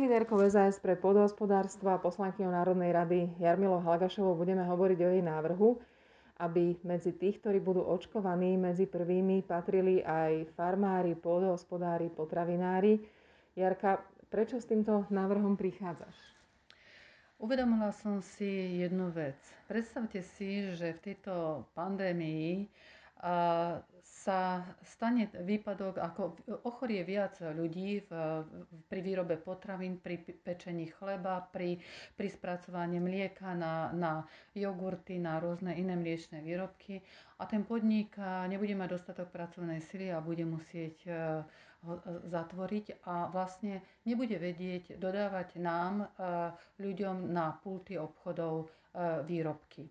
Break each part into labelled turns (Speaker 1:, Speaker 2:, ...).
Speaker 1: líderkou SAS pre podhospodárstvo a poslankyňou Národnej rady Jarmilou Halgašovou budeme hovoriť o jej návrhu, aby medzi tých, ktorí budú očkovaní, medzi prvými patrili aj farmári, pôdohospodári, potravinári. Jarka, prečo s týmto návrhom prichádzaš?
Speaker 2: Uvedomila som si jednu vec. Predstavte si, že v tejto pandémii sa stane výpadok, ako ochorie viac ľudí v, pri výrobe potravín, pri pečení chleba, pri, pri spracovaní mlieka na, na jogurty, na rôzne iné mliečne výrobky a ten podnik nebude mať dostatok pracovnej sily a bude musieť e, ho e, zatvoriť a vlastne nebude vedieť dodávať nám, e, ľuďom na pulty obchodov výrobky.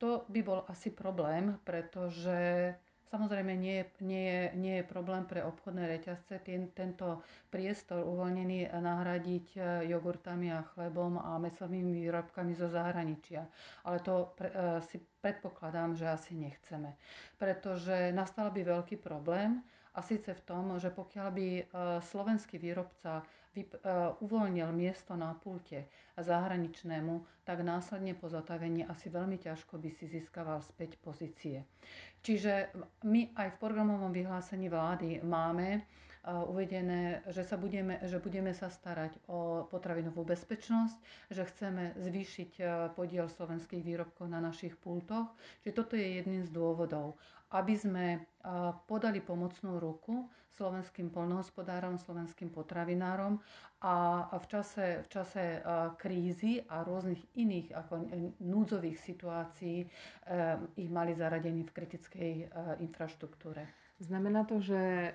Speaker 2: To by bol asi problém, pretože Samozrejme, nie je, nie, je, nie je problém pre obchodné reťazce ten, tento priestor uvoľnený nahradiť e, jogurtami a chlebom a mesovými výrobkami zo zahraničia. Ale to pre, e, si predpokladám, že asi nechceme. Pretože nastal by veľký problém a síce v tom, že pokiaľ by e, slovenský výrobca uvoľnil miesto na pulte zahraničnému, tak následne po zatavení asi veľmi ťažko by si získaval späť pozície. Čiže my aj v programovom vyhlásení vlády máme uvedené, že, sa budeme, že budeme sa starať o potravinovú bezpečnosť, že chceme zvýšiť podiel slovenských výrobkov na našich pultoch. Čiže toto je jedným z dôvodov aby sme podali pomocnú ruku slovenským polnohospodárom, slovenským potravinárom a v čase, v čase krízy a rôznych iných ako núdzových situácií e, ich mali zaradení v kritickej e, infraštruktúre.
Speaker 1: Znamená to, že e,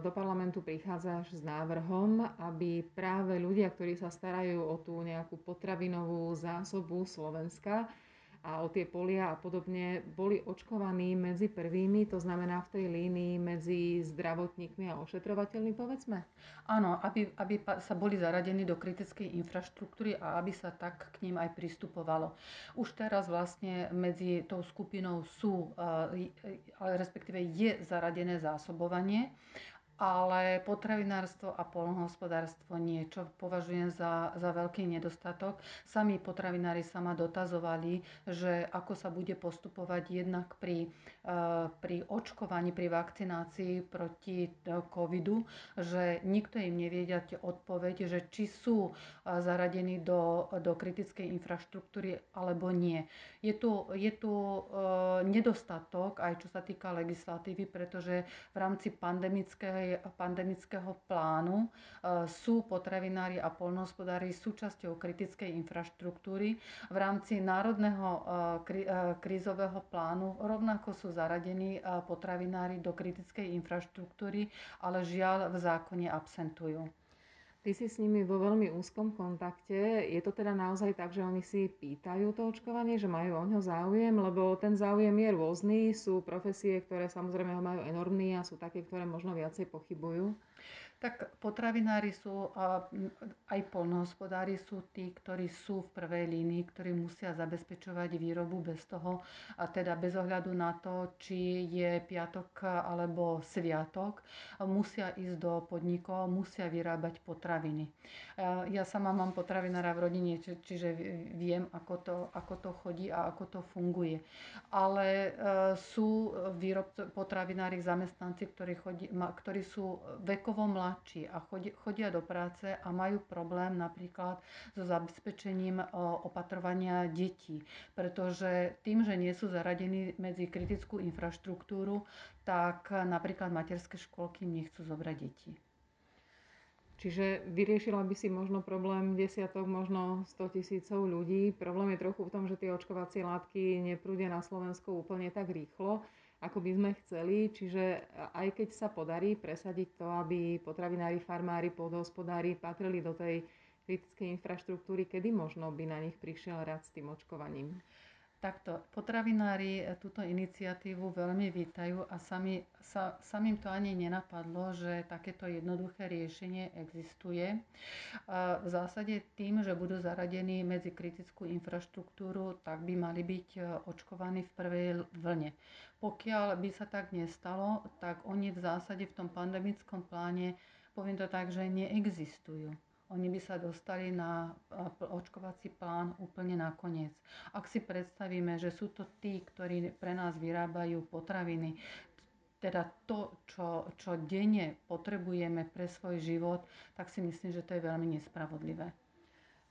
Speaker 1: do parlamentu prichádzaš s návrhom, aby práve ľudia, ktorí sa starajú o tú nejakú potravinovú zásobu Slovenska, a o tie polia a podobne, boli očkovaní medzi prvými, to znamená v tej línii medzi zdravotníkmi a ošetrovateľmi, povedzme?
Speaker 2: Áno, aby, aby sa boli zaradení do kritickej infraštruktúry a aby sa tak k ním aj pristupovalo. Už teraz vlastne medzi tou skupinou sú, respektíve je zaradené zásobovanie ale potravinárstvo a polnohospodárstvo niečo považujem za, za veľký nedostatok. Sami potravinári sa ma dotazovali, že ako sa bude postupovať jednak pri, uh, pri očkovaní, pri vakcinácii proti uh, covidu, že nikto im nevie dať odpoveď, že či sú uh, zaradení do, do kritickej infraštruktúry alebo nie. Je tu, je tu nedostatok aj čo sa týka legislatívy, pretože v rámci pandemickej pandemického plánu e, sú potravinári a polnohospodári súčasťou kritickej infraštruktúry. V rámci národného e, e, krízového plánu rovnako sú zaradení potravinári do kritickej infraštruktúry, ale žiaľ v zákone absentujú.
Speaker 1: Ty si s nimi vo veľmi úzkom kontakte. Je to teda naozaj tak, že oni si pýtajú to očkovanie, že majú o ňo záujem, lebo ten záujem je rôzny. Sú profesie, ktoré samozrejme ho majú enormný a sú také, ktoré možno viacej pochybujú.
Speaker 2: Tak potravinári sú, aj polnohospodári sú tí, ktorí sú v prvej línii, ktorí musia zabezpečovať výrobu bez toho, a teda bez ohľadu na to, či je piatok alebo sviatok, musia ísť do podnikov, musia vyrábať potraviny. Ja sama mám potravinára v rodine, či, čiže viem, ako to, ako to chodí a ako to funguje. Ale e, sú výrobci, potravinári, zamestnanci, ktorí, chodí, ktorí sú vekovo mladí, mladší a chodia do práce a majú problém napríklad so zabezpečením opatrovania detí. Pretože tým, že nie sú zaradení medzi kritickú infraštruktúru, tak napríklad materské školky nechcú zobrať deti.
Speaker 1: Čiže vyriešila by si možno problém desiatok, možno 100 tisícov ľudí. Problém je trochu v tom, že tie očkovacie látky neprúdia na Slovensku úplne tak rýchlo ako by sme chceli. Čiže aj keď sa podarí presadiť to, aby potravinári, farmári, pôdohospodári patrili do tej kritickej infraštruktúry, kedy možno by na nich prišiel rad s tým očkovaním?
Speaker 2: Takto, potravinári e, túto iniciatívu veľmi vítajú a sami, sa, samým to ani nenapadlo, že takéto jednoduché riešenie existuje. A v zásade tým, že budú zaradení medzi kritickú infraštruktúru, tak by mali byť e, očkovaní v prvej vlne. Pokiaľ by sa tak nestalo, tak oni v zásade v tom pandemickom pláne, poviem to tak, že neexistujú. Oni by sa dostali na očkovací plán úplne nakoniec. Ak si predstavíme, že sú to tí, ktorí pre nás vyrábajú potraviny, teda to, čo, čo denne potrebujeme pre svoj život, tak si myslím, že to je veľmi nespravodlivé.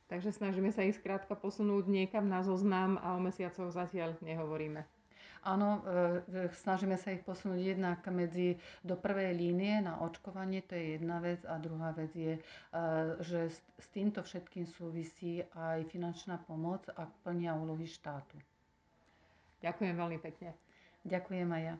Speaker 1: Takže snažíme sa ich skrátka posunúť niekam na zoznam a o mesiacoch zatiaľ nehovoríme.
Speaker 2: Áno, e, snažíme sa ich posunúť jednak medzi do prvej línie na očkovanie, to je jedna vec. A druhá vec je, e, že s týmto všetkým súvisí aj finančná pomoc a plnia úlohy štátu.
Speaker 1: Ďakujem veľmi pekne.
Speaker 2: Ďakujem aj ja.